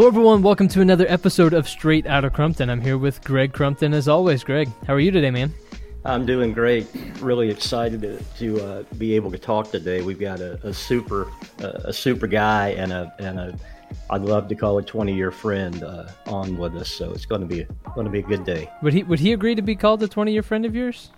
Hello, everyone. Welcome to another episode of Straight Outta Crumpton. I'm here with Greg Crumpton, as always. Greg, how are you today, man? I'm doing great. Really excited to, to uh, be able to talk today. We've got a, a super uh, a super guy and a and a I'd love to call a 20 year friend uh, on with us. So it's going to be going to be a good day. Would he would he agree to be called a 20 year friend of yours?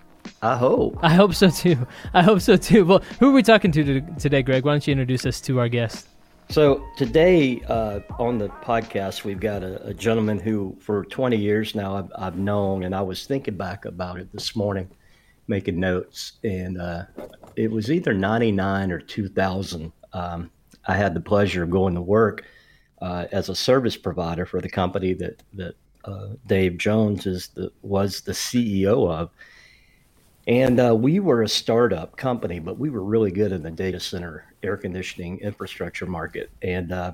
I hope. I hope so too. I hope so too. Well, who are we talking to today, Greg? Why don't you introduce us to our guest? So today uh, on the podcast, we've got a, a, gentleman who, for 20 years now, I've, I've, known, and I was thinking back about it this morning, making notes, and uh, it was either 99 or 2000. Um, I had the pleasure of going to work uh, as a service provider for the company that that uh, Dave Jones is the was the CEO of. And uh, we were a startup company, but we were really good in the data center air conditioning infrastructure market. And uh,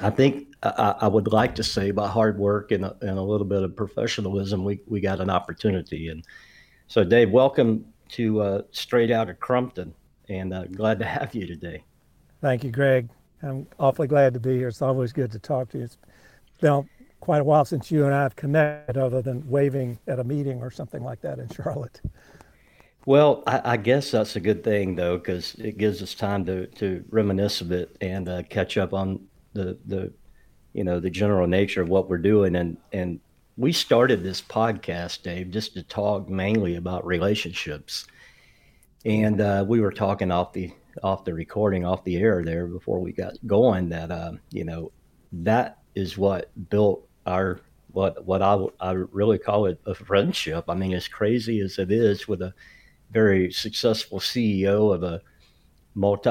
I think I, I, would like to say by hard work and a, and a little bit of professionalism, we, we got an opportunity. And so, Dave, welcome to uh, Straight Out of Crumpton, and uh, glad to have you today. Thank you, Greg. I'm awfully glad to be here. It's always good to talk to you. It's been quite a while since you and I have connected, other than waving at a meeting or something like that in Charlotte. Well, I, I guess that's a good thing though, because it gives us time to, to reminisce a bit and uh, catch up on the the you know the general nature of what we're doing. And and we started this podcast, Dave, just to talk mainly about relationships. And uh, we were talking off the off the recording, off the air there before we got going. That uh, you know that is what built our what what I, I really call it a friendship. I mean, as crazy as it is, with a very successful CEO of a multi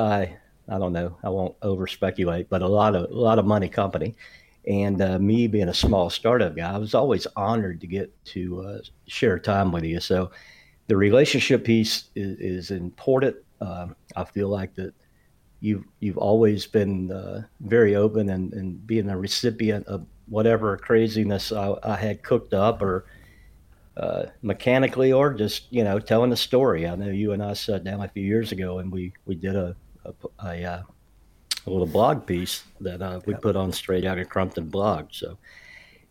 I don't know I won't over speculate, but a lot of a lot of money company, and uh, me being a small startup guy, I was always honored to get to uh, share time with you. So the relationship piece is, is important. Uh, I feel like that you've you've always been uh, very open and, and being a recipient of whatever craziness I, I had cooked up or uh, mechanically or just you know telling a story. I know you and I sat down a few years ago and we we did a a, a, uh, a little blog piece that uh, we put on Straight Out of Crumpton blog. So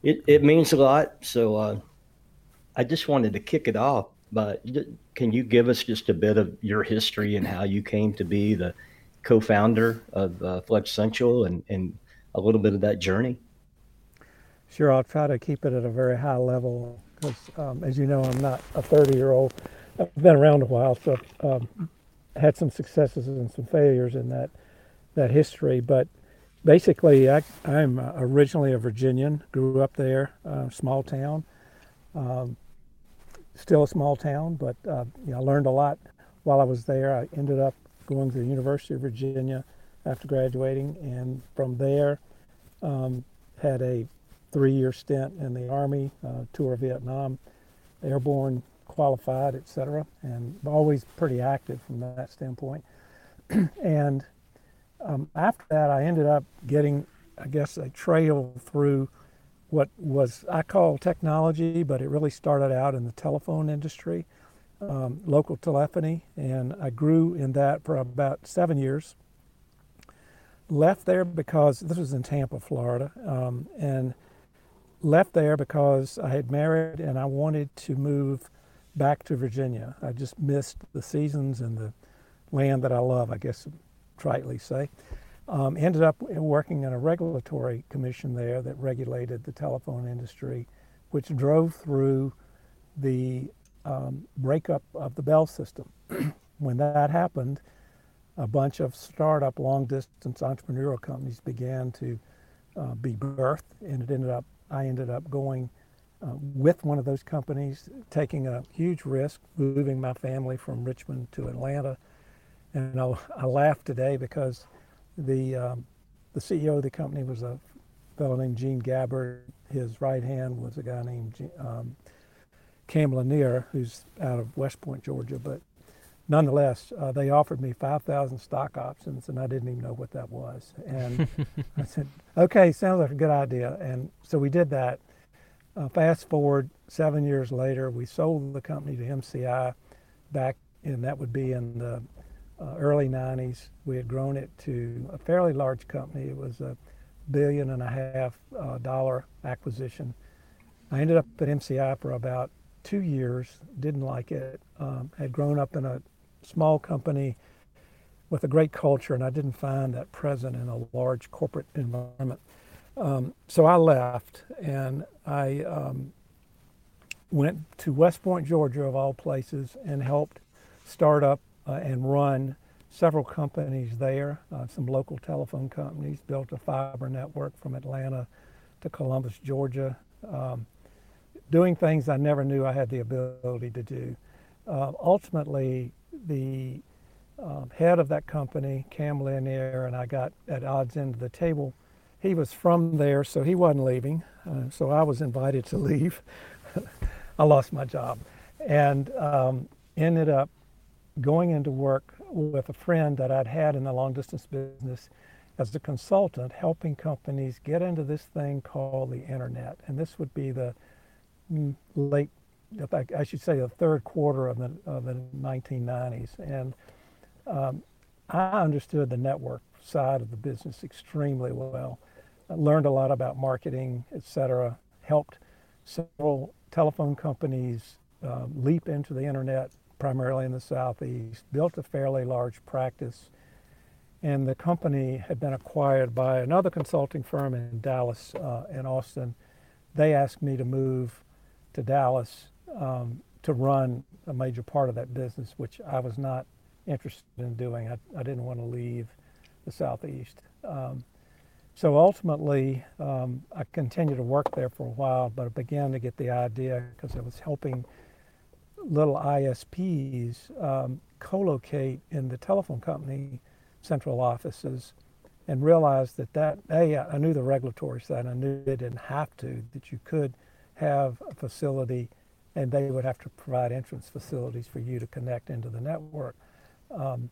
it it means a lot. So uh, I just wanted to kick it off. But can you give us just a bit of your history and how you came to be the co-founder of uh, Flexential and, and a little bit of that journey? Sure, I'll try to keep it at a very high level because, um, as you know, I'm not a 30 year old. I've been around a while, so um, had some successes and some failures in that that history. But basically, I, am originally a Virginian, grew up there, uh, small town. Um, still a small town, but uh, you know, I learned a lot while I was there. I ended up going to the University of Virginia after graduating, and from there um, had a three-year stint in the Army, uh, tour of Vietnam, airborne, qualified, etc., and always pretty active from that standpoint. and um, after that, I ended up getting, I guess, a trail through what was I call technology, but it really started out in the telephone industry, um, local telephony, and I grew in that for about seven years. Left there because this was in Tampa, Florida, um, and left there because I had married and I wanted to move back to Virginia. I just missed the seasons and the land that I love, I guess, tritely say. Um, ended up working in a regulatory commission there that regulated the telephone industry, which drove through the um, breakup of the Bell system. when that happened, a bunch of startup long distance entrepreneurial companies began to uh, be birthed, and it ended up I ended up going uh, with one of those companies, taking a huge risk, moving my family from Richmond to Atlanta. And I, I laugh today because the um, the CEO of the company was a fellow named Gene Gabbard. His right hand was a guy named um, Cam Lanier, who's out of West Point, Georgia. But nonetheless, uh, they offered me 5,000 stock options, and I didn't even know what that was. And I said, okay, sounds like a good idea. And so we did that. Uh, fast forward seven years later, we sold the company to MCI back, and that would be in the uh, early 90s. We had grown it to a fairly large company. It was a billion and a half uh, dollar acquisition. I ended up at MCI for about two years. Didn't like it. Um, had grown up in a small company with a great culture, and I didn't find that present in a large corporate environment. Um, so I left, and I um, went to West Point, Georgia, of all places, and helped start up uh, and run several companies there, uh, some local telephone companies, built a fiber network from Atlanta to Columbus, Georgia, um, doing things I never knew I had the ability to do. Uh, ultimately, the um, head of that company, Cam Lanier, and I got at odds end of the table. He was from there, so he wasn't leaving. Uh, so I was invited to leave. I lost my job and um, ended up going into work with a friend that I'd had in the long distance business as a consultant, helping companies get into this thing called the internet. And this would be the mm, late, I should say, the third quarter of the, of the 1990s. And um, I understood the network side of the business extremely well. I learned a lot about marketing, et cetera, helped several telephone companies uh, leap into the internet primarily in the southeast, built a fairly large practice, and the company had been acquired by another consulting firm in Dallas uh, and Austin. They asked me to move to Dallas um, to run a major part of that business, which I was not interested in doing. I, I didn't want to leave the southeast. Um, so ultimately, um, I continued to work there for a while, but I began to get the idea because I was helping little ISPs um, co-locate in the telephone company central offices and realized that that a I knew the regulatory side I knew they didn't have to that you could have a facility and they would have to provide entrance facilities for you to connect into the network um,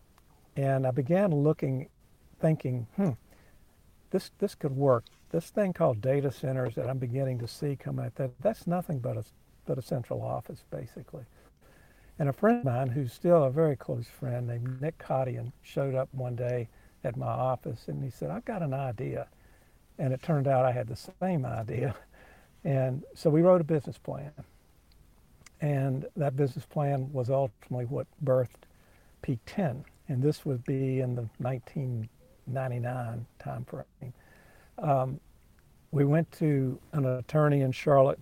and I began looking thinking hmm this this could work this thing called data centers that I'm beginning to see come out that that's nothing but a but a central office basically and a friend of mine, who's still a very close friend named Nick Cottian, showed up one day at my office and he said, I've got an idea. And it turned out I had the same idea. And so we wrote a business plan. And that business plan was ultimately what birthed Peak 10. And this would be in the 1999 time frame. Um, we went to an attorney in Charlotte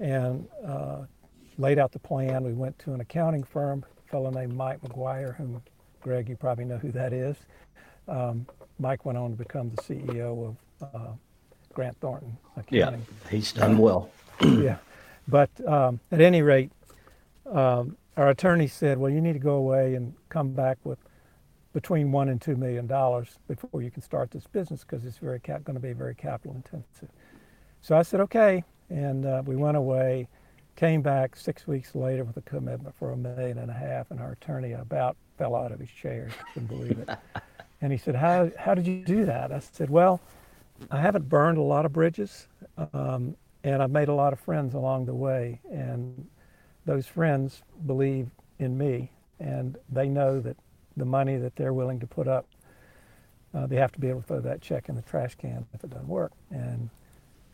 and uh, laid out the plan. We went to an accounting firm, a fellow named Mike McGuire, whom, Greg, you probably know who that is. Um, Mike went on to become the CEO of uh, Grant Thornton Accounting. Yeah, he's done well. yeah, but um, at any rate, um, our attorney said, "Well, you need to go away and come back with between one and two million dollars before you can start this business because it's very cap- going to be very capital intensive." So I said, "Okay," and uh, we went away Came back six weeks later with a commitment for a million and a half, and our attorney about fell out of his chair. Couldn't believe it. and he said, "How how did you do that?" I said, "Well, I haven't burned a lot of bridges, um, and I've made a lot of friends along the way, and those friends believe in me, and they know that the money that they're willing to put up, uh, they have to be able to throw that check in the trash can if it doesn't work." And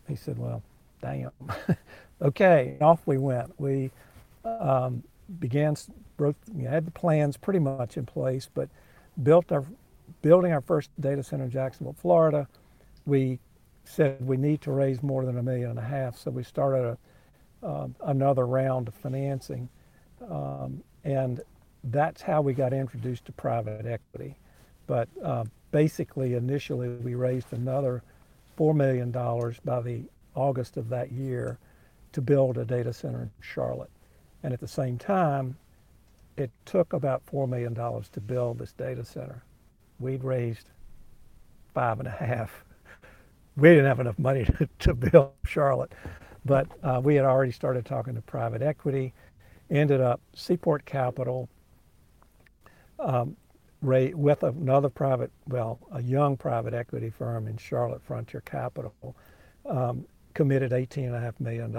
he said, "Well, damn." okay, off we went. We um, began, broke, had the plans pretty much in place, but built our, building our first data center in Jacksonville, Florida. We said we need to raise more than a million and a half, so we started a, um, another round of financing. Um, and that's how we got introduced to private equity. But uh, basically, initially, we raised another $4 million by the August of that year to build a data center in Charlotte. And at the same time, it took about $4 million to build this data center. We'd raised five and a half. We didn't have enough money to, to build Charlotte, but uh, we had already started talking to private equity, ended up Seaport Capital, um, with another private, well, a young private equity firm in Charlotte, Frontier Capital, um, committed $18.5 million.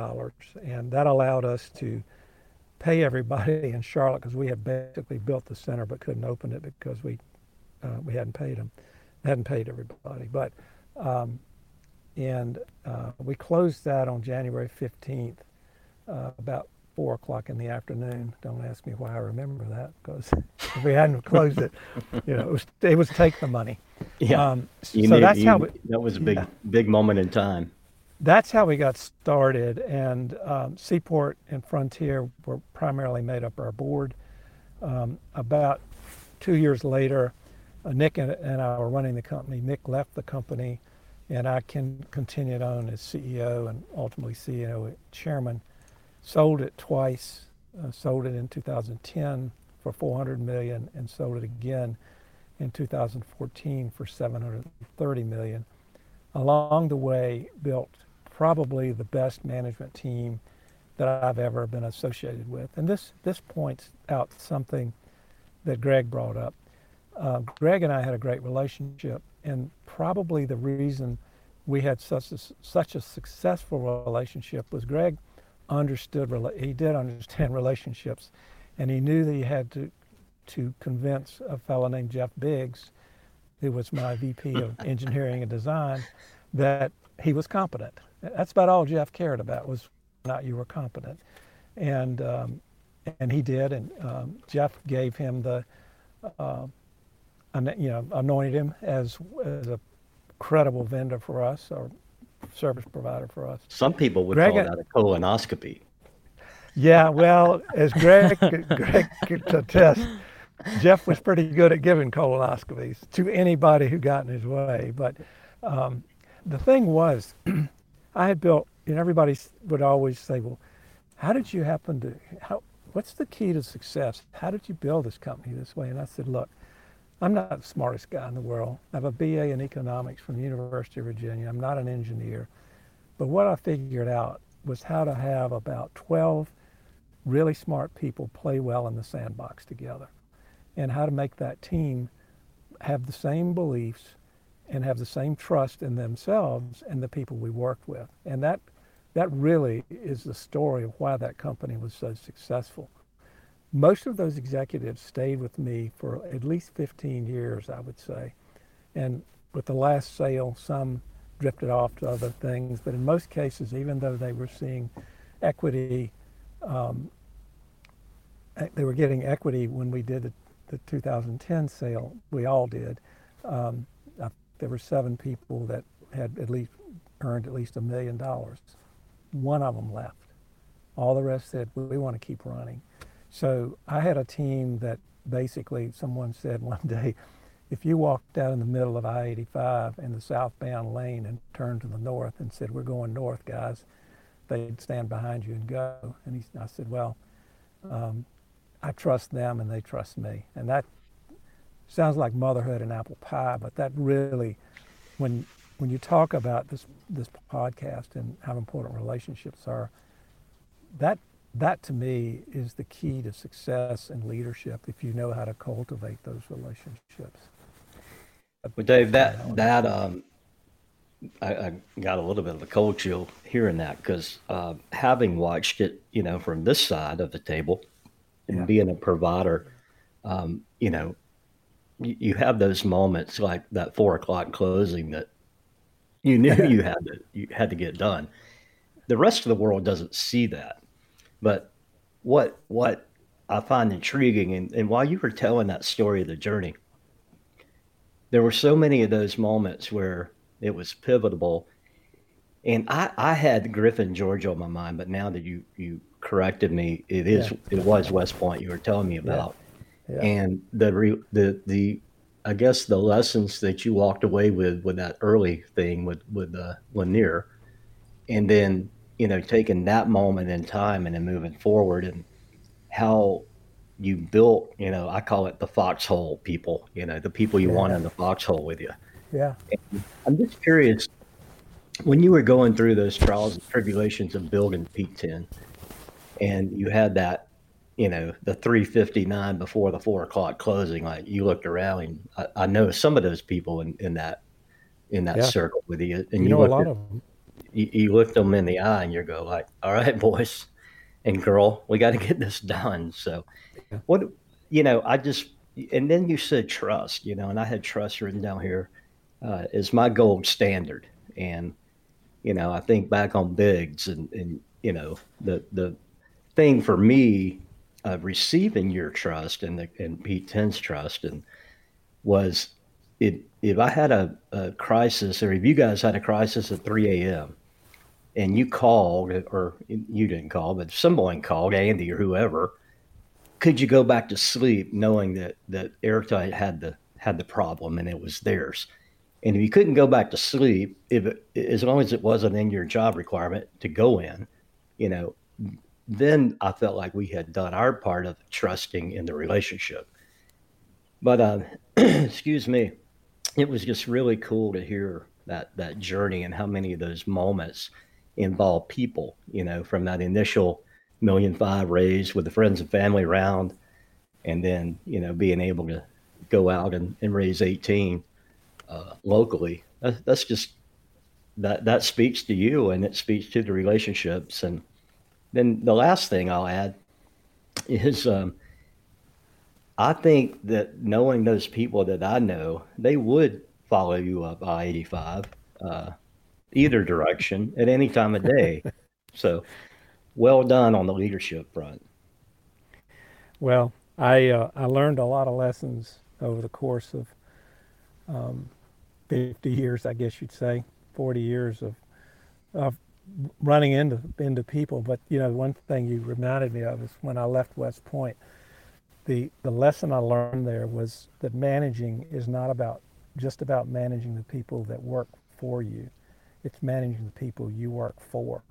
And that allowed us to pay everybody in Charlotte because we had basically built the center but couldn't open it because we, uh, we hadn't paid them, hadn't paid everybody. But Um, and uh, we closed that on January 15th, uh, about four o'clock in the afternoon. Don't ask me why I remember that because if we hadn't closed it, you know, it was it was take the money. Yeah. Um, so knew, that's you, how we, that was a big yeah. big moment in time. That's how we got started, and um, Seaport and Frontier were primarily made up our board. Um, about two years later, uh, Nick and, and I were running the company. Nick left the company, and I can continued on as CEO and ultimately CEO chairman sold it twice, uh, sold it in 2010 for 400 million and sold it again in 2014 for 730 million. Along the way, built probably the best management team that I've ever been associated with. And this, this points out something that Greg brought up. Uh, Greg and I had a great relationship, and probably the reason we had such a, such a successful relationship was Greg – understood, he did understand relationships, and he knew that he had to, to convince a fellow named Jeff Biggs, who was my VP of engineering and design, that he was competent. That's about all Jeff cared about was not you were competent, and um, and he did, and um, Jeff gave him the, uh, you know, anointed him as as a credible vendor for us, or service provider for us. Some people would Greg, call that a colonoscopy. Yeah, well, as Greg Greg could attest, Jeff was pretty good at giving colonoscopies to anybody who got in his way. But um, the thing was, I had built, and everybody would always say, "Well, how did you happen to? How, what's the key to success? How did you build this company this way?" And I said, "Look." I'm not the smartest guy in the world. I have a BA in economics from the University of Virginia. I'm not an engineer. But what I figured out was how to have about 12 really smart people play well in the sandbox together and how to make that team have the same beliefs and have the same trust in themselves and the people we worked with. And that that really is the story of why that company was so successful most of those executives stayed with me for at least 15 years, I would say. And with the last sale, some drifted off to other things. But in most cases, even though they were seeing equity, um, they were getting equity when we did the, the 2010 sale. We all did. Um, I, there were seven people that had at least earned at least a million dollars. One of them left. All the rest said, we want to keep running. So I had a team that basically someone said one day, if you walked out in the middle of I-85 in the southbound lane and turned to the north and said, we're going north, guys, they'd stand behind you and go. And he, I said, well, um, I trust them and they trust me. And that sounds like motherhood and apple pie, but that really, when when you talk about this this podcast and how important relationships are, that that to me is the key to success and leadership if you know how to cultivate those relationships. Well, Dave, that that um, I, I, got a little bit of a cold chill hearing that because uh, having watched it, you know, from this side of the table and yeah. being a provider, um, you know, you, you, have those moments like that four o'clock closing that you knew you had to you had to get done. The rest of the world doesn't see that but what what I find intriguing, and, and while you were telling that story of the journey, there were so many of those moments where it was pivotal. And I, I had Griffin, Georgia on my mind, but now that you, you corrected me, it is yeah. it was West Point you were telling me about. Yeah. Yeah. And the re, the the I guess the lessons that you walked away with with that early thing with with uh, Lanier, and then you know, taking that moment in time and then moving forward and how you built, you know, I call it the foxhole people, you know, the people you yeah. want in the foxhole with you. Yeah. And I'm just curious when you were going through those trials and tribulations of building Peak 10 and you had that, you know, the 359 before the four o'clock closing, like you looked around and I, I know some of those people in, in that, in that yeah. circle with you. And you, you know, a lot at, of them you, you look them in the eye and you go like, all right, boys and girl, we got to get this done. So what, you know, I just, and then you said trust, you know, and I had trust written down here. uh, is my gold standard. And, you know, I think back on Biggs and, and you know, the, the thing for me of receiving your trust and, the, and Peak Ten's trust and was it, if I had a, a crisis or if you guys had a crisis at 3 a.m. and you called or you didn't call, but someone called Andy or whoever, could you go back to sleep knowing that, that Airtight had the, had the problem and it was theirs? And if you couldn't go back to sleep, if it, as long as it wasn't in your job requirement to go in, you know, then I felt like we had done our part of trusting in the relationship. But uh, excuse me, it was just really cool to hear that that journey and how many of those moments involve people. You know, from that initial million five raise with the friends and family around, and then you know being able to go out and, and raise 18 uh, locally. That, that's just that that speaks to you and it speaks to the relationships. And then the last thing I'll add is um, I think that knowing those people that I know, they would follow you up I 85, uh, either direction at any time of day. so well done on the leadership front. Well, I, uh, I learned a lot of lessons over the course of um, 50 years, I guess you'd say, 40 years of, of running into, into people. But, you know, one thing you reminded me of is when I left West Point, the, the lesson I learned there was that managing is not about just about managing the people that work for you. It's managing the people you work for.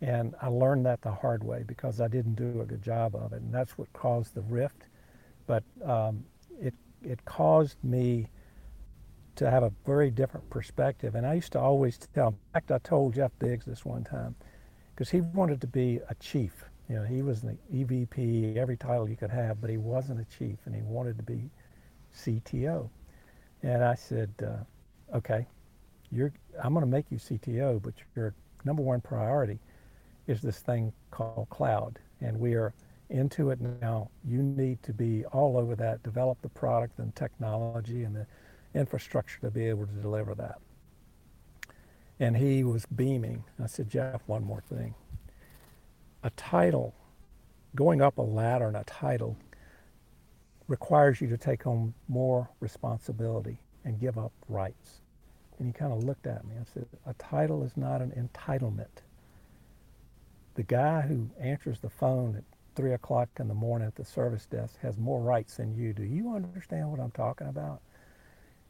And I learned that the hard way because I didn't do a good job of it. And that's what caused the rift. But um, it, it caused me to have a very different perspective. And I used to always tell, in fact, I told Jeff Biggs this one time, because he wanted to be a chief. You know, he was the EVP, every title you could have, but he wasn't a chief, and he wanted to be CTO. And I said, uh, okay, you're, I'm going to make you CTO, but your number one priority is this thing called cloud. And we are into it now. You need to be all over that, develop the product and technology and the infrastructure to be able to deliver that. And he was beaming. I said, Jeff, one more thing. A title, going up a ladder in a title, requires you to take on more responsibility and give up rights. And he kind of looked at me. I said, A title is not an entitlement. The guy who answers the phone at three o'clock in the morning at the service desk has more rights than you do. You understand what I'm talking about?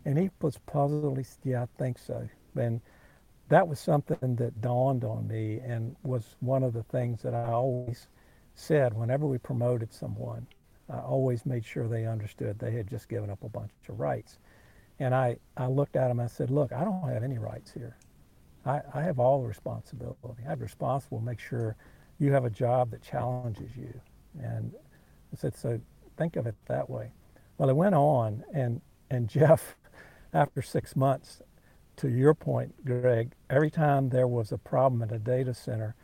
And he was puzzled. He said, Yeah, I think so. And that was something that dawned on me and was one of the things that I always said whenever we promoted someone. I always made sure they understood they had just given up a bunch of rights. And I, I looked at him and I said, Look, I don't have any rights here. I, I have all the responsibility. I'm responsible to make sure you have a job that challenges you. And I said, So think of it that way. Well, it went on, and, and Jeff after six months, to your point, Greg, every time there was a problem at a data center,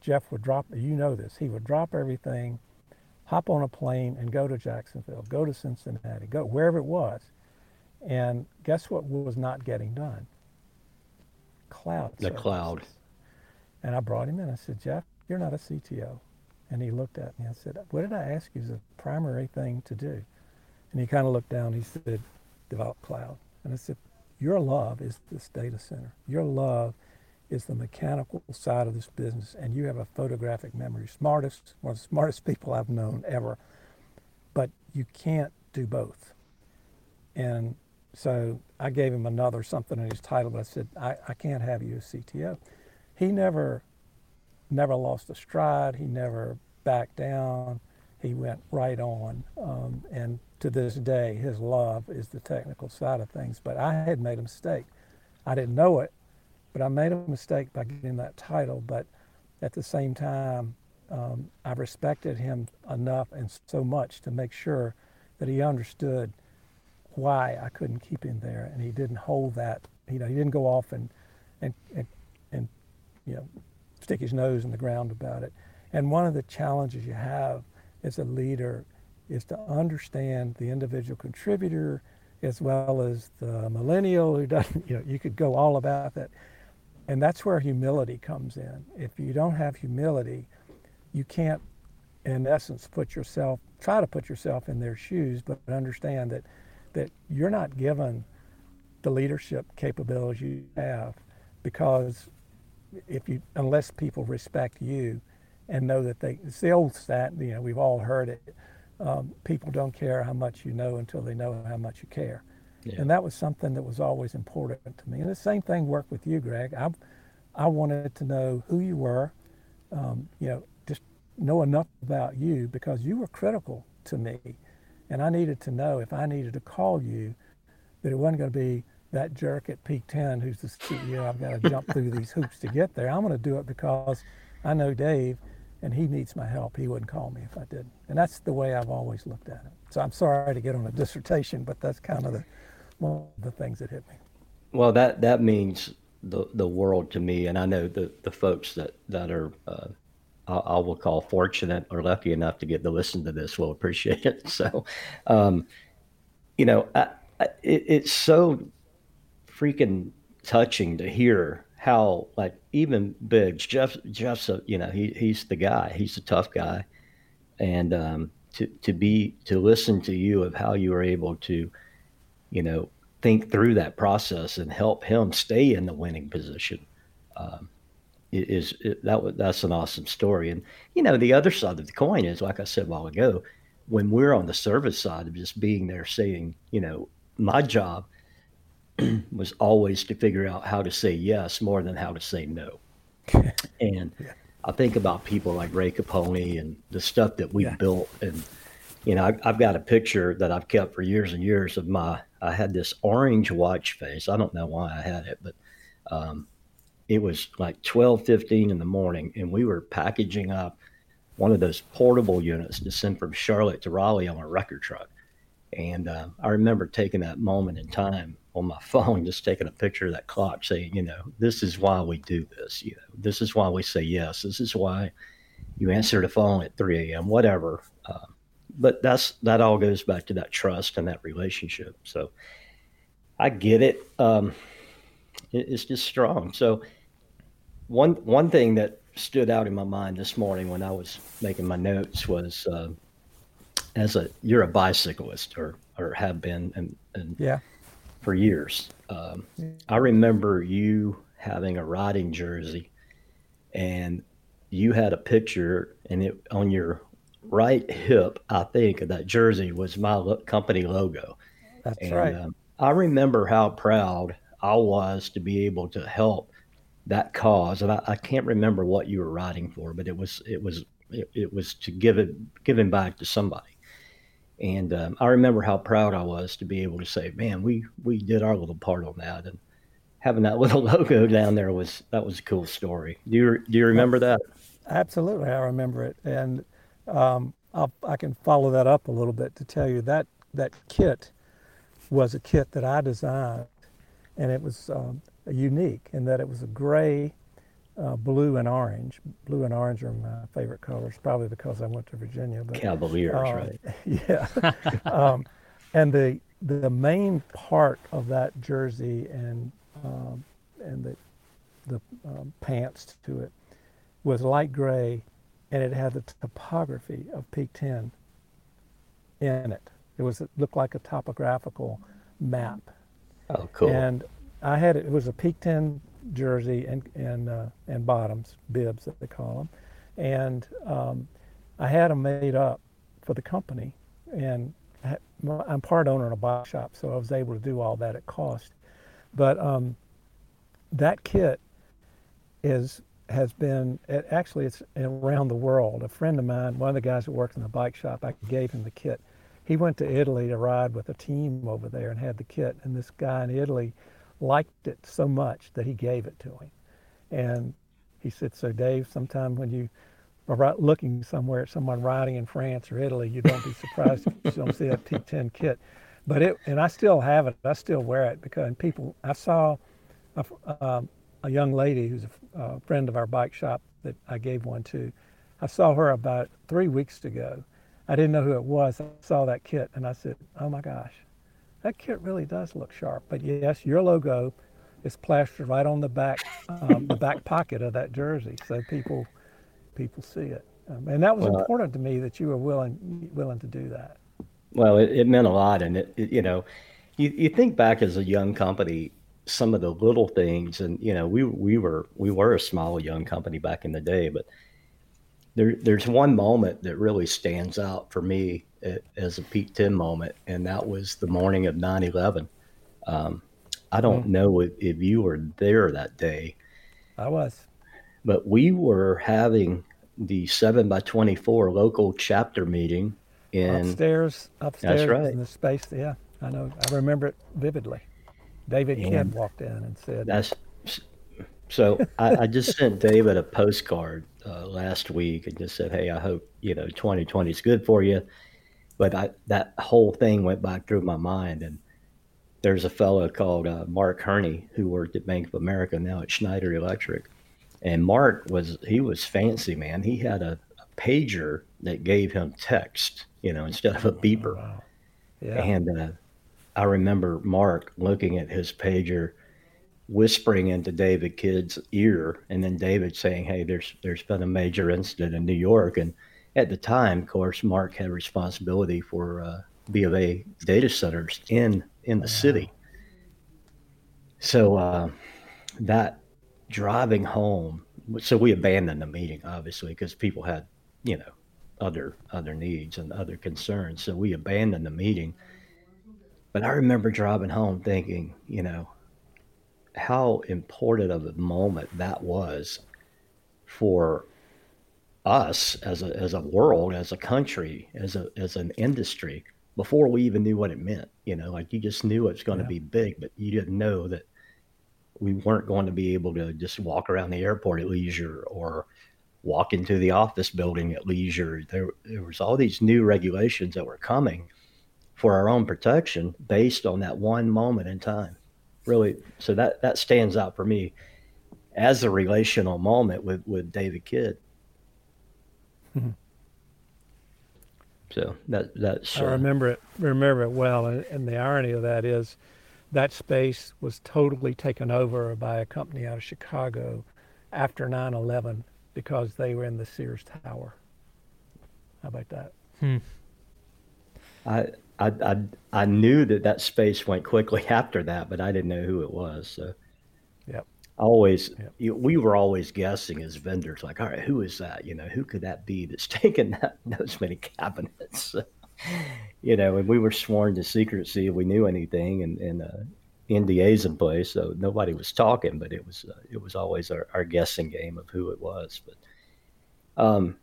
Jeff would drop, you know this, he would drop everything, hop on a plane and go to Jacksonville, go to Cincinnati, go wherever it was. And guess what was not getting done? Cloud. The services. cloud. And I brought him in. I said, Jeff, you're not a CTO. And he looked at me. I said, What did I ask you is the primary thing to do? And he kind of looked down. He said, Develop cloud. And I said, Your love is this data center. Your love is the mechanical side of this business, and you have a photographic memory. Smartest, one of the smartest people I've known ever. But you can't do both. And so I gave him another something in his title, but I said, I, I can't have you as CTO. He never never lost a stride. He never backed down. He went right on. Um, and to this day, his love is the technical side of things. But I had made a mistake. I didn't know it, but I made a mistake by getting that title. But at the same time, um, I respected him enough and so much to make sure that he understood why I couldn't keep him there, and he didn't hold that. You know, he didn't go off and and and, and you know stick his nose in the ground about it. And one of the challenges you have as a leader is to understand the individual contributor as well as the millennial who doesn't, you know, you could go all about that. And that's where humility comes in. If you don't have humility, you can't, in essence, put yourself, try to put yourself in their shoes, but understand that, that you're not given the leadership capabilities you have because if you, unless people respect you and know that they, it's the old stat, you know, we've all heard it. Um, people don't care how much you know until they know how much you care. Yeah. And that was something that was always important to me. And the same thing worked with you, Greg. I, I wanted to know who you were, um, you know, just know enough about you because you were critical to me. And I needed to know if I needed to call you that it wasn't going to be that jerk at Peak 10 who's the CEO. I've got to jump through these hoops to get there. I'm going to do it because I know Dave and he needs my help. He wouldn't call me if I didn't. And that's the way I've always looked at it. So I'm sorry to get on a dissertation, but that's kind of the one of the things that hit me. Well, that that means the the world to me, and I know the the folks that that are. Uh, I, I will call fortunate or lucky enough to get to listen to this. Will appreciate it. So, um, you know, I, I, it, it's so freaking touching to hear how like even Biggs, Jeff Jeff's a, you know he he's the guy. He's a tough guy, and um, to to be to listen to you of how you were able to, you know, think through that process and help him stay in the winning position, um, is it, that that's an awesome story. And you know the other side of the coin is like I said a while ago, when we're on the service side of just being there saying you know my job was always to figure out how to say yes more than how to say no. and yeah. I think about people like Ray Capone and the stuff that we yeah. built. And, you know, I, I've got a picture that I've kept for years and years of my, I had this orange watch face. I don't know why I had it, but um, it was like 12:15 in the morning, and we were packaging up one of those portable units to send from Charlotte to Raleigh on a record truck. And uh, I remember taking that moment in time on my phone, just taking a picture of that clock, saying, you know, this is why we do this. You know, this is why we say yes. This is why you answer the phone at 3 a.m. Whatever. Uh, but that's that all goes back to that trust and that relationship. So I get it. Um, it it's just strong. So one one thing that stood out in my mind this morning when I was making my notes was uh, as a you're a bicyclist or or have been and, and yeah for years. Um, I remember you having a riding jersey, and you had a picture, and it on your right hip, I think, of that jersey was my lo- company logo. That's and, right. Um, I remember how proud I was to be able to help that cause, and I, I can't remember what you were writing for, but it was it was it, it was to give it giving back to somebody. And um, I remember how proud I was to be able to say, "Man, we we did our little part on that." And having that little logo down there was that was a cool story. Do you do you remember that? Absolutely, I remember it, and um, i can follow that up a little bit to tell you that that kit was a kit that I designed, and it was um, unique in that it was a gray uh, blue and orange. Blue and orange are my favorite colors, probably because I went to Virginia. But, Cavaliers, uh, right? Yeah. um, and the the main part of that jersey and um, and the the um, pants to it was light gray, and it had the topography of Peak Ten in it. It was it looked like a topographical map. Oh, cool! And I had it. It was a Peak Ten jersey and and uh, and bottoms, bibs that they call them, and um, I had them made up for the company, and I'm part owner in a bike shop, so I was able to do all that at cost. But um, that kit is has been it, actually it's around the world. A friend of mine, one of the guys that works in the bike shop, I gave him the kit. He went to Italy to ride with a team over there and had the kit. And this guy in Italy liked it so much that he gave it to him. And he said, So, Dave, sometime when you are looking somewhere at someone riding in France or Italy, you don't be surprised if you don't see a Peak 10 kit. But it, and I still have it. I still wear it because people, I saw a, um, a young lady who's a, a friend of our bike shop that I gave one to. I saw her about three weeks ago. I didn't know who it was. I saw that kit and I said, Oh my gosh, that kit really does look sharp. But yes, your logo is plastered right on the back, um, the back pocket of that jersey, so people people see it. Um, and that was well, important to me that you were willing willing to do that. Well, it, it meant a lot, and it, it, you know, you you think back as a young company, some of the little things, and you know, we we were we were a small young company back in the day, but there there's one moment that really stands out for me as a peak 10 moment, and that was the morning of 9/11. Um, I don't mm. know if, if you were there that day. I was, but we were having the seven by 24 local chapter meeting in upstairs, upstairs that's right. in the space. Yeah, I know. I remember it vividly. David and walked in and said, "That's." So I, I just sent David a postcard uh, last week and just said, "Hey, I hope you know 2020 is good for you." But I, that whole thing went back through my mind, and there's a fellow called uh, Mark Herney who worked at Bank of America now at Schneider Electric, and Mark was he was fancy man. He had a, a pager that gave him text, you know, instead of a beeper. Oh, wow. Yeah. And uh, I remember Mark looking at his pager, whispering into David Kidd's ear, and then David saying, "Hey, there's there's been a major incident in New York." And at the time, of course, Mark had responsibility for uh, B of A data centers in in the city. So uh, that driving home, so we abandoned the meeting obviously because people had, you know, other other needs and other concerns. So we abandoned the meeting. But I remember driving home thinking, you know, how important of a moment that was for us as a as a world, as a country, as a as an industry before we even knew what it meant. You know, like you just knew it was going yeah. to be big, but you didn't know that we weren't going to be able to just walk around the airport at leisure or walk into the office building at leisure. There, there was all these new regulations that were coming for our own protection based on that one moment in time. Really, so that that stands out for me as a relational moment with with David Kidd. Mm-hmm. So that that's. Uh, I remember it. Remember it well, and, and the irony of that is, that space was totally taken over by a company out of Chicago after 9/11 because they were in the Sears Tower. How about that? Hmm. I, I I I knew that that space went quickly after that, but I didn't know who it was. So. Yep always you, we were always guessing as vendors like all right who is that? You know who could that be that's taken that those many cabinets? You know and we were sworn to secrecy if we knew anything and, and uh, NDAs in place so nobody was talking but it was uh, it was always our, our guessing game of who it was but um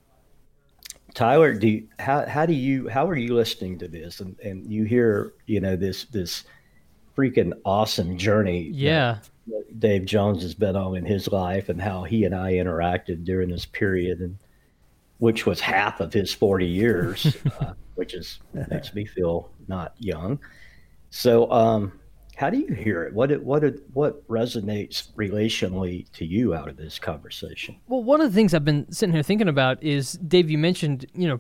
Tyler do you, how how do you how are you listening to this? And and you hear you know this this freaking awesome journey yeah Dave Jones has been on in his life and how he and I interacted during this period, and which was half of his 40 years, uh, which is makes me feel not young. So, um, how do you hear it? What what what resonates relationally to you out of this conversation? Well, one of the things I've been sitting here thinking about is Dave. You mentioned you know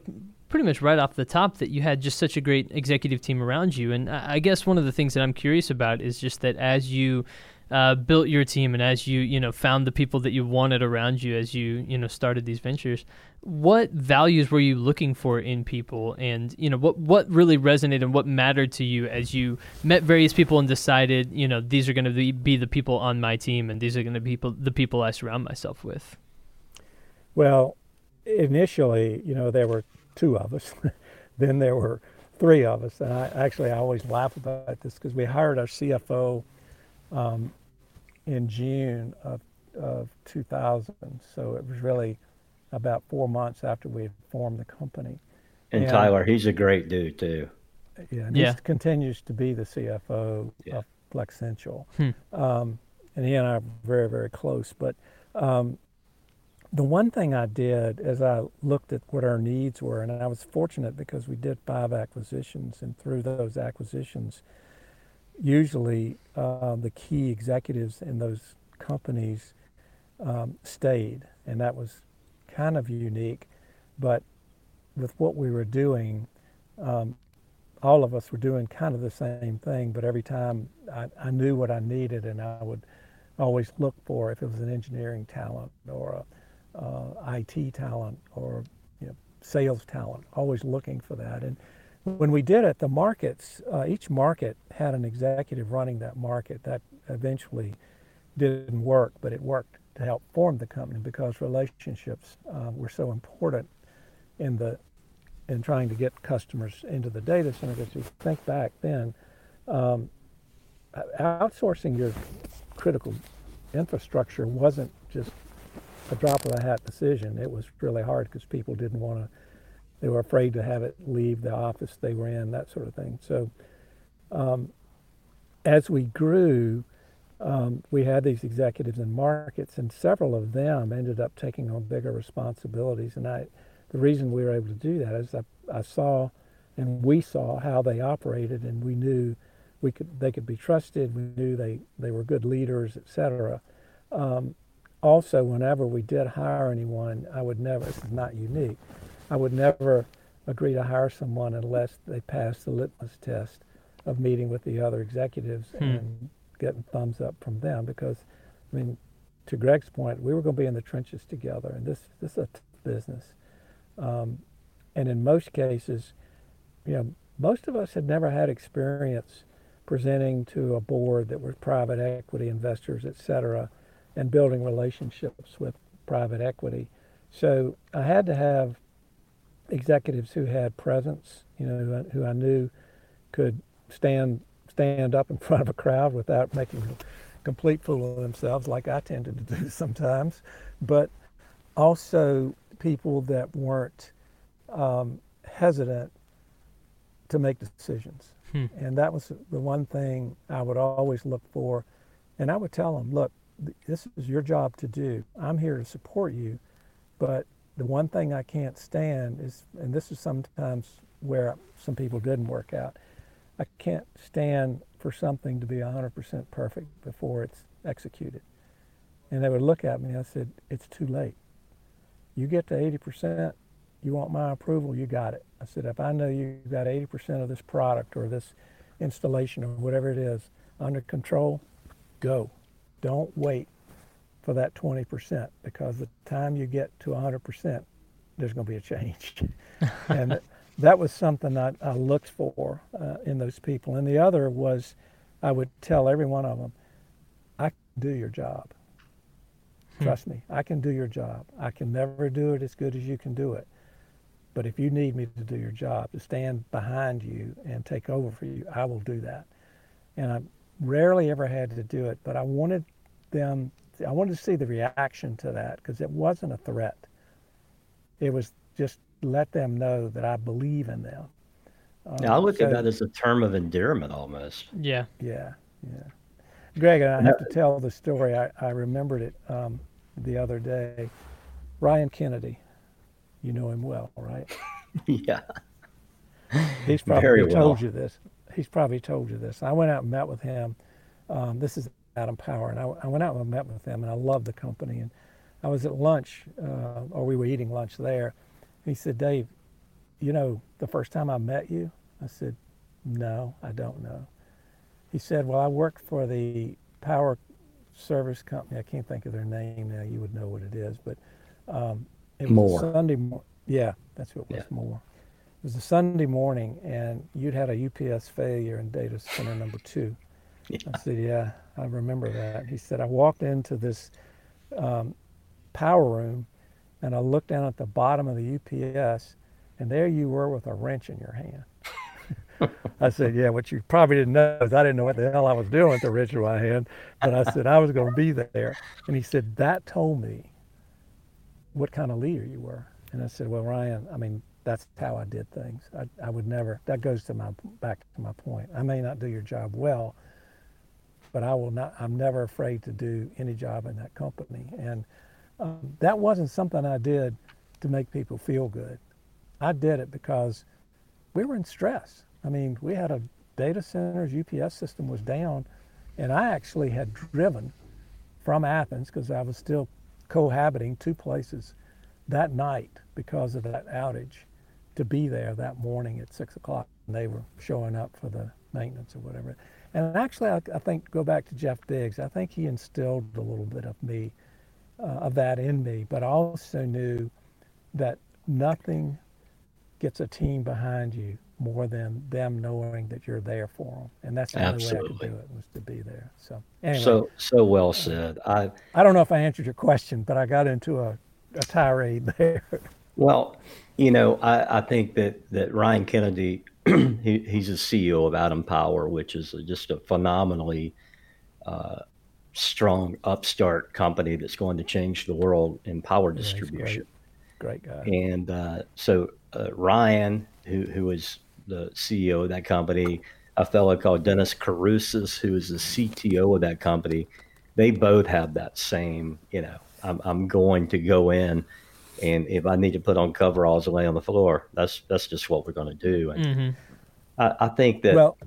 pretty much right off the top that you had just such a great executive team around you, and I guess one of the things that I'm curious about is just that as you uh, built your team and as you you know found the people that you wanted around you as you you know started these ventures what values were you looking for in people? And you know what what really resonated and what mattered to you as you met various people and decided you know these are going to be, be the people on my team and these are going to be people, the people I surround myself with? Well initially you know there were two of us. Then there were three of us. And I actually I always laugh about this because we hired our CFO um, in June of, of 2000. So it was really about four months after we had formed the company. And, and Tyler, he's a great dude too. Yeah, and yeah. he continues to be the CFO yeah. of Flexential. Hmm. Um, and he and I are very, very close. But um, the one thing I did as I looked at what our needs were, and I was fortunate because we did five acquisitions, and through those acquisitions, usually uh, the key executives in those companies um, stayed, and that was kind of unique. But with what we were doing, um, all of us were doing kind of the same thing, but every time I, I knew what I needed, and I would always look for if it was an engineering talent or a uh, IT talent or you know, sales talent, always looking for that. And when we did it, the markets, uh, each market had an executive running that market. That eventually didn't work, but it worked to help form the company because relationships uh, were so important in the in trying to get customers into the data center. Because you think back then, um, outsourcing your critical infrastructure wasn't just a drop of a hat decision. It was really hard because people didn't want to, they were afraid to have it leave the office they were in, that sort of thing. So um, as we grew, um, we had these executives in markets, and several of them ended up taking on bigger responsibilities. And I, the reason we were able to do that is I, I saw and we saw how they operated, and we knew we could they could be trusted. We knew they, they were good leaders, etc. Um, also, whenever we did hire anyone, I would never. This is not unique. I would never agree to hire someone unless they passed the litmus test of meeting with the other executives hmm. and getting thumbs up from them. Because, I mean, to Greg's point, we were going to be in the trenches together, and this this is a t- business. Um, and in most cases, you know, most of us had never had experience presenting to a board that were private equity investors, et cetera, and building relationships with private equity. So I had to have executives who had presence, you know, who I knew could stand stand up in front of a crowd without making a complete fool of themselves, like I tended to do sometimes, but also people that weren't um, hesitant to make decisions. Hmm. And that was the one thing I would always look for. And I would tell them, look, this is your job to do. I'm here to support you. But the one thing I can't stand is, and this is sometimes where some people didn't work out, I can't stand for something to be 100% perfect before it's executed. And they would look at me and I said, it's too late. You get to 80%, you want my approval, you got it. I said, if I know you've got 80% of this product or this installation or whatever it is under control, go. Don't wait for that 20% because the time you get to 100%, there's going to be a change. and that was something I, I looked for uh, in those people. And the other was I would tell every one of them, I can do your job. Hmm. Trust me, I can do your job. I can never do it as good as you can do it. But if you need me to do your job, to stand behind you and take over for you, I will do that. And I rarely ever had to do it, but I wanted them, I wanted to see the reaction to that because it wasn't a threat. It was just let them know that I believe in them. Um, yeah, I look so, at that as a term of endearment almost. Yeah. Yeah. Yeah. Greg, I have to tell the story. I, I remembered it um, the other day. Ryan Kennedy, you know him well, right? yeah. He's probably Very told well. you this. He's probably told you this. I went out and met with him. Um, this is Atom Power, and I, I, went out and met with them, and I loved the company. And I was at lunch, uh, or we were eating lunch there. He said, "Dave, you know, the first time I met you." I said, "No, I don't know." He said, "Well, I worked for the power service company. I can't think of their name now. You would know what it is, but um, it was more. Sunday. Mo- yeah, that's what it was. Yeah. More. It was a Sunday morning, and you'd had a UPS failure in data center number two. Yeah. I said, "Yeah, I remember that." He said, "I walked into this um, power room, and I looked down at the bottom of the UPS, and there you were with a wrench in your hand." I said, yeah, what you probably didn't know is I didn't know what the hell I was doing with the wrench in my hand, but I said I was going to be there. And he said, that told me what kind of leader you were. And I said, well, Ryan, I mean, that's how I did things. I, I would never, that goes to my, back to my point. I may not do your job well, but I will not, I'm never afraid to do any job in that company. And um, that wasn't something I did to make people feel good. I did it because we were in stress. I mean, we had a data center's UPS system was down, and I actually had driven from Athens because I was still cohabiting two places that night because of that outage to be there that morning at six o'clock they were showing up for the maintenance or whatever. And actually, I, I think go back to Jeff Biggs. I think he instilled a little bit of me, uh, of that in me. But I also knew that nothing gets a team behind you more than them knowing that you're there for them. And that's the only way I could do it was to be there. So anyway, So so well said. I I don't know if I answered your question, but I got into a, a tirade there. well, you know, I, I think that that Ryan Kennedy, he, he's the CEO of Atom Power, which is just a phenomenally uh, strong upstart company that's going to change the world in power Yeah, great. distribution. Great guy. And uh, so uh, Ryan, who who is the CEO of that company, a fellow called Denis Kouroussis, who is the CTO of that company, they both have that same, you know, I'm, I'm going to go in, and if I need to put on coveralls and lay on the floor, that's that's just what we're going to do. And hmm I, I think that Well,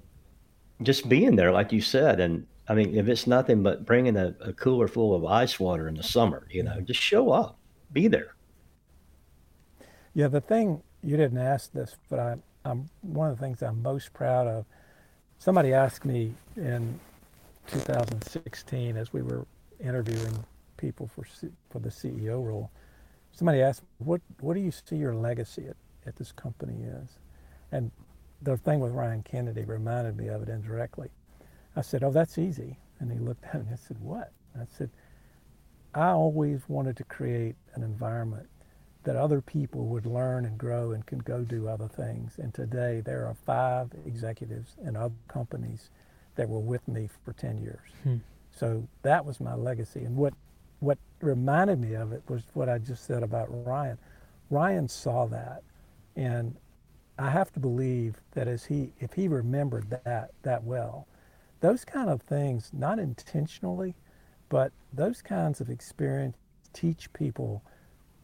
just being there, like you said, and I mean, if it's nothing but bringing a, a cooler full of ice water in the summer, you know, just show up, be there. yeah, the thing you didn't ask this, but I, I'm one of the things I'm most proud of. Somebody asked me in 2016 as we were interviewing people for for the CEO role. Somebody asked, "What what do you see your legacy at, at this company is?" And the thing with Ryan Kennedy reminded me of it indirectly. I said, "Oh, that's easy." And he looked at me and said, "What?" I said, "I always wanted to create an environment that other people would learn and grow and can go do other things. And today there are five executives in other companies that were with me for 10 years. Hmm. So that was my legacy. And what, what reminded me of it was what I just said about Ryan. Ryan saw that. And I have to believe that as he, if he remembered that that well, those kind of things, not intentionally, but those kinds of experience teach people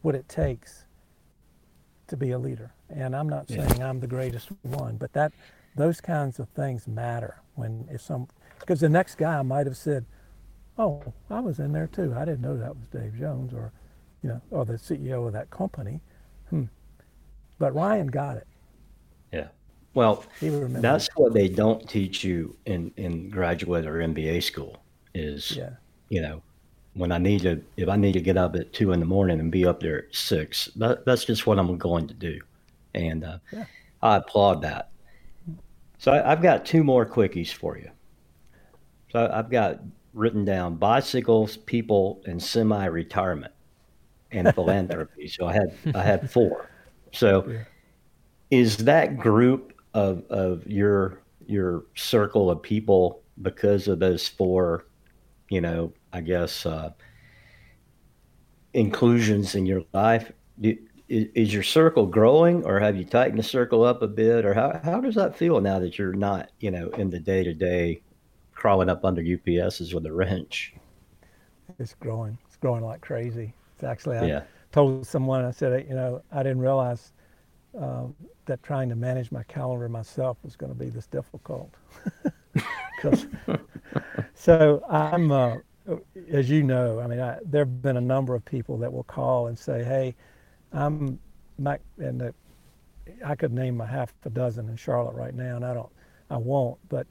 what it takes to be a leader. And I'm not Yeah. saying I'm the greatest one, but that those kinds of things matter when if some because the next guy might have said, "Oh, I was in there too. I didn't know that was Dave Jones or you know, or the CEO of that company." Hmm. But Ryan got it. Yeah. Well, That's what they don't teach you in, in graduate or MBA school is, Yeah. you know, when I need to, if I need to get up at two in the morning and be up there at six, that, that's just what I'm going to do. And uh, Yeah. I applaud that. So I, I've got two more quickies for you. So I've got written down bicycles, people, and semi-retirement and philanthropy. So I had I had four. So Yeah. is that group of of your your circle of people because of those four, you know, I guess uh, inclusions in your life? Do, is, is your circle growing, or have you tightened the circle up a bit, or how how does that feel now that you're not, you know, in the day to day, crawling up under UPSs with a wrench? It's growing. It's growing like crazy. It's actually I Yeah, told someone I said, you know, I didn't realize um, that trying to manage my calendar myself was going to be this difficult. so I'm, uh, as you know, I mean, I, there have been a number of people that will call and say, "Hey, I'm," my, and the, I could name a half a dozen in Charlotte right now, and I don't, I won't, but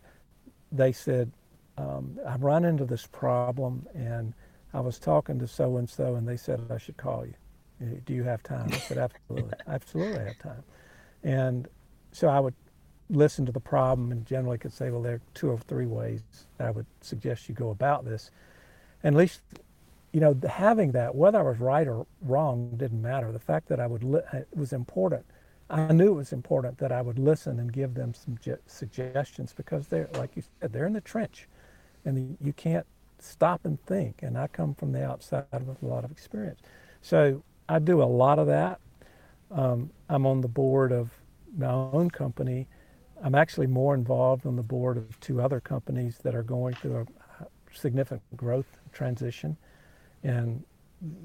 they said, um, I've run into this problem, and I was talking to so and so, and they said I should call you. Uh, Do you have time? I said, absolutely, absolutely, I have time. And so I would listen to the problem, and generally could say, well, there are two or three ways I would suggest you go about this. And at least, you know, having that, whether I was right or wrong, didn't matter. The fact that I would li- it was important. I knew it was important that I would listen and give them some ge- suggestions because they're, like you said, they're in the trench, and you can't stop and think. And I come from the outside with a lot of experience, so I do a lot of that. Um, I'm on the board of my own company. I'm actually more involved on the board of two other companies that are going through a significant growth transition, and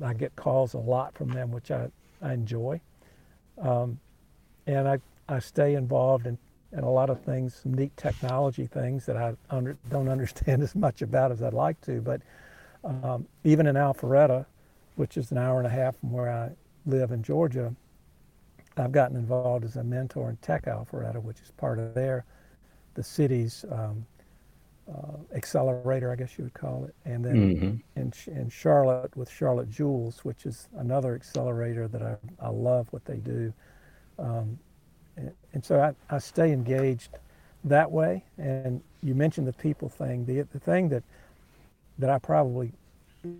I get calls a lot from them, which I, I enjoy. Um, and I, I stay involved in, in a lot of things, some neat technology things that I under, don't understand as much about as I'd like to. But um, even in Alpharetta, which is an hour and a half from where I live in Georgia, I've gotten involved as a mentor in Tech Alpharetta, which is part of their, the city's um, uh, accelerator, I guess you would call it. And then mm-hmm. in, in Charlotte with Charlotte Joules, which is another accelerator that I, I love what they do. Um, and, so I, I stay engaged that way. And you mentioned the people thing. The, the thing that, that I probably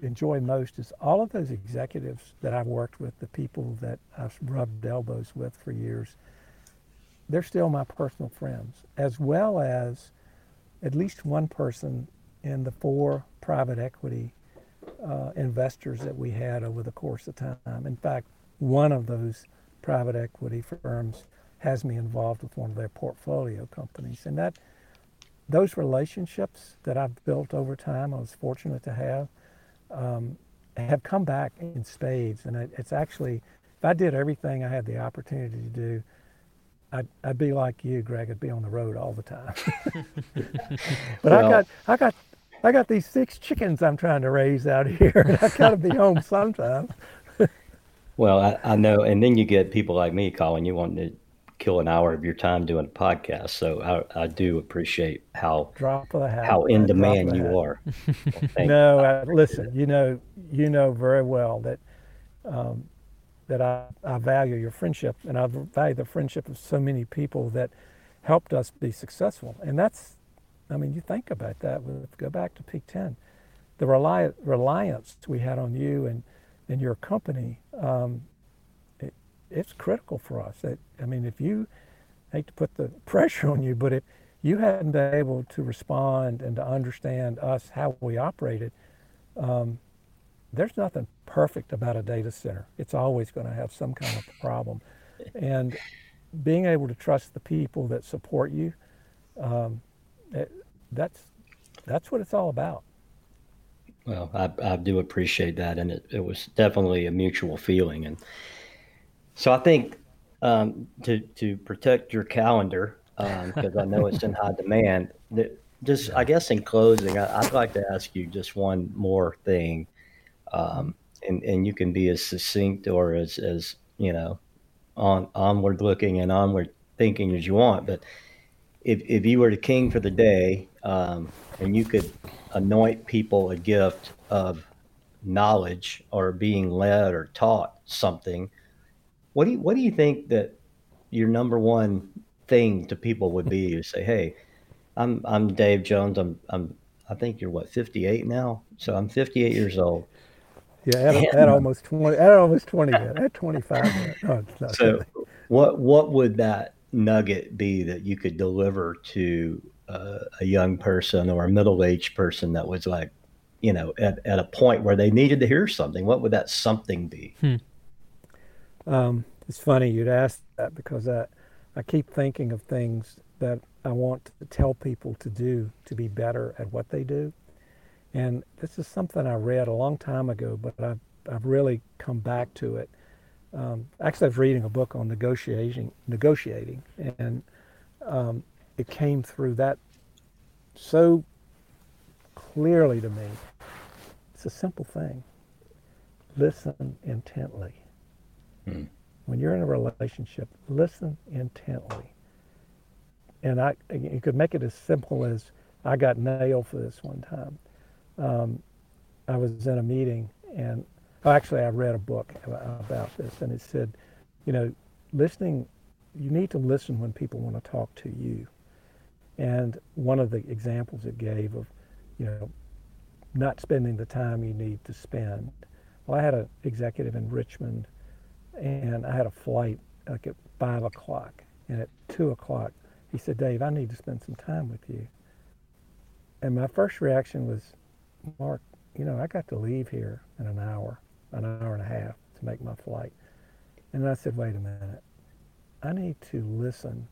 enjoy most is all of those executives that I've worked with, the people that I've rubbed elbows with for years, they're still my personal friends, as well as at least one person in the four private equity uh, investors that we had over the course of time. In fact, one of those private equity firms has me involved with one of their portfolio companies, and that those relationships that I've built over time, I was fortunate to have um, have come back in spades. And it, it's actually, if I did everything I had the opportunity to do, I'd, I'd be like you, Greg. I'd be on the road all the time. but well, I got, I got, I got these six chickens I'm trying to raise out here. I gotta be home sometime. well, I, I know, and then you get people like me calling you wanting to kill an hour of your time doing a podcast. So I, I do appreciate how drop of hat, how in demand you are. no, uh, listen, you know, you know very well that um, that I, I value your friendship, and I value the friendship of so many people that helped us be successful. And that's, I mean, you think about that. We go back to Peak Ten, the reliance reliance we had on you and and your company. Um, it's critical for us. That I mean, if you hate to put the pressure on you, but if you hadn't been able to respond and to understand us how we operated, um, there's nothing perfect about a data center. It's always going to have some kind of problem, and being able to trust the people that support you, um, it, that's that's what it's all about. Well, I, I do appreciate that, and it, it was definitely a mutual feeling, and so I think um, to to protect your calendar because um, I know it's in high demand. That just I guess in closing, I, would like to ask you just one more thing, um, and and you can be as succinct or as as you know on onward looking and onward thinking as you want. But if if you were the king for the day, um, and you could anoint people a gift of knowledge or being led or taught something what do you What do you think that your number one thing to people would be to say, "Hey, I'm I'm Dave Jones. I'm I'm I think you're what 58 now. So I'm 58 years old. Yeah, at, and, at almost 20. At almost 20. at 25. No, so what what would that nugget be that you could deliver to uh, a young person or a middle aged person that was like, you know, at, at a point where they needed to hear something? What would that something be? Hmm. Um, it's funny you'd ask that because I, I keep thinking of things that I want to tell people to do to be better at what they do. And this is something I read a long time ago, but I've, I've really come back to it. Um, actually, I was reading a book on negotiating, negotiating, and um, it came through that so clearly to me. It's a simple thing. Listen intently. Hmm. When you're in a relationship, listen intently. And I, you could make it as simple as I got nailed for this one time. Um, I was in a meeting, and oh, actually, I read a book about this, and it said, you know, listening, you need to listen when people want to talk to you. And one of the examples it gave of, you know, not spending the time you need to spend. Well, I had an executive in Richmond and I had a flight like at five o'clock, and at two o'clock, he said, "Dave, I need to spend some time with you." And my first reaction was, "Mark, you know, I got to leave here in an hour, an hour and a half to make my flight." And I said, "Wait a minute, I need to listen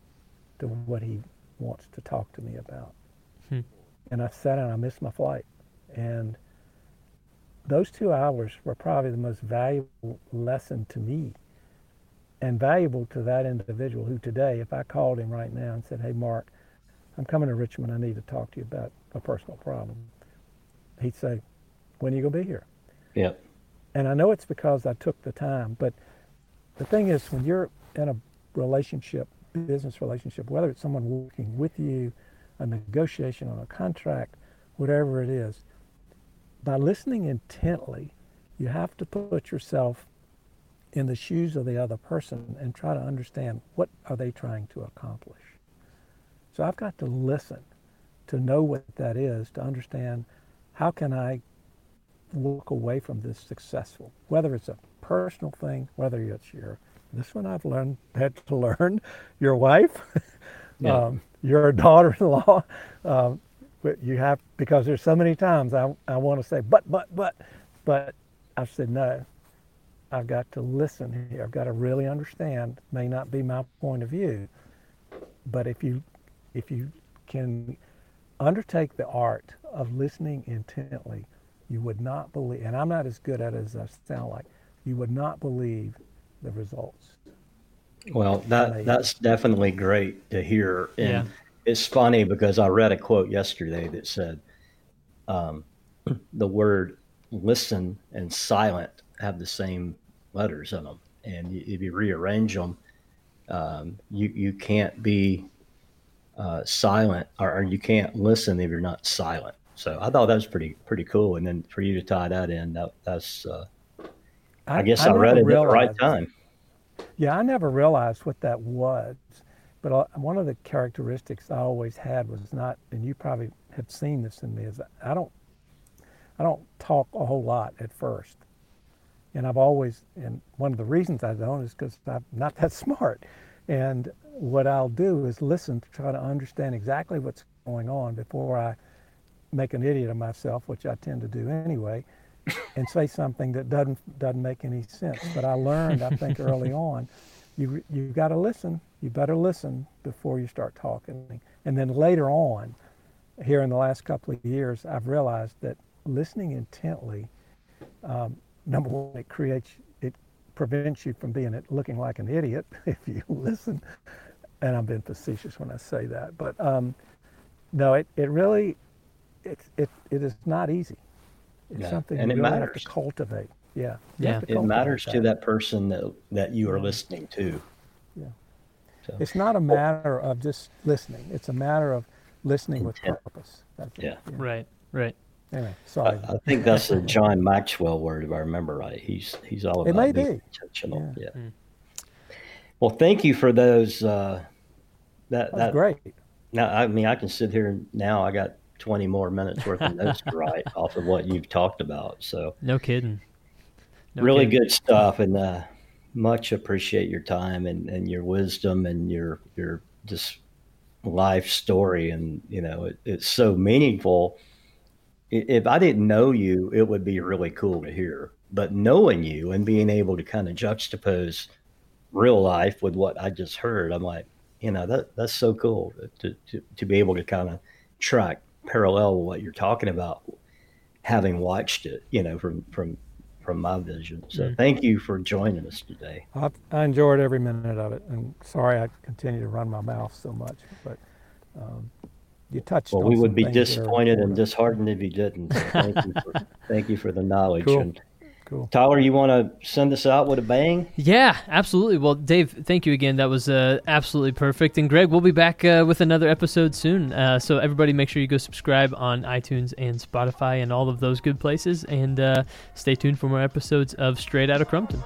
to what he wants to talk to me about." Hmm. And I sat down. I missed my flight, and those two hours were probably the most valuable lesson to me and valuable to that individual who today, if I called him right now and said, hey, Mark, I'm coming to Richmond. I need to talk to you about a personal problem. He'd say, when are you going to be here? Yeah. And I know it's because I took the time, but the thing is, when you're in a relationship, business relationship, whether it's someone working with you, a negotiation on a contract, whatever it is, by listening intently, you have to put yourself in the shoes of the other person and try to understand what are they trying to accomplish. So I've got to listen to know what that is, to understand how can I walk away from this successful, whether it's a personal thing, whether it's your, this one I've learned, had to learn, your wife, yeah. um, your daughter-in-law, um, you have, because there's so many times I, I want to say, but, but, but, but I've said, no, I've got to listen here. I've got to really understand, may not be my point of view, but if you, if you can undertake the art of listening intently, you would not believe, and I'm not as good at it as I sound like, you would not believe the results. Well, that that's definitely great to hear. And yeah. It's funny because I read a quote yesterday that said um, the word listen and silent have the same letters in them. And if you rearrange them, um, you, you can't be uh, silent or, or, you can't listen if you're not silent. So I thought that was pretty pretty cool. And then for you to tie that in, that that's uh, I, I, guess I, I read it realized, at the right time. Yeah, I never realized what that was. But one of the characteristics I always had was not, and you probably have seen this in me, is I don't, I don't talk a whole lot at first, and I've always, and one of the reasons I don't is because I'm not that smart, and what I'll do is listen to try to understand exactly what's going on before I make an idiot of myself, which I tend to do anyway, and say something that doesn't doesn't make any sense. But I learned, I think, early on, you you got to listen. You better listen before you start talking. And then later on, here in the last couple of years, I've realized that listening intently, um, number one, it creates it prevents you from being looking like an idiot if you listen. And I'm being facetious when I say that, but um, no, it, it really it, it, it is not easy. It's yeah. something and you it really matters. have to cultivate. Yeah. Yeah. It matters that. to that person that, that you are listening to. Yeah. So. It's not a matter of just listening. It's a matter of listening with purpose. Yeah. yeah. Right. Right. Anyway, sorry. I, I, think that's a John Maxwell word, if I remember right. He's he's all about it may being be. intentional. Yeah. yeah. Mm. Well, thank you for those. Uh, that that's that, great. Now, I mean, I can sit here now. I got 20 more minutes worth of notes to write off of what you've talked about. So no kidding. No really kidding. good stuff, and uh, much appreciate your time and, and your wisdom and your your just life story. And you know, it, it's so meaningful. If I didn't know you, it would be really cool to hear. But knowing you and being able to kind of juxtapose real life with what I just heard, I'm like, you know, that that's so cool to to, to be able to kind of track parallel what you're talking about, having watched it, you know, from from from my vision. So mm-hmm. thank you for joining us today. I, I, enjoyed every minute of it, and sorry I continue to run my mouth so much, but um, you touched. Well, we would be disappointed and disheartened if you didn't. So thank you for thank you for the knowledge. Cool. And, Cool. Tyler, you want to send us out with a bang? Yeah, absolutely. Well, Dave, thank you again. That was uh, absolutely perfect. And Greg, we'll be back uh, with another episode soon. Uh, so everybody, make sure you go subscribe on iTunes and Spotify and all of those good places, and uh, stay tuned for more episodes of Straight Outta Crumpton.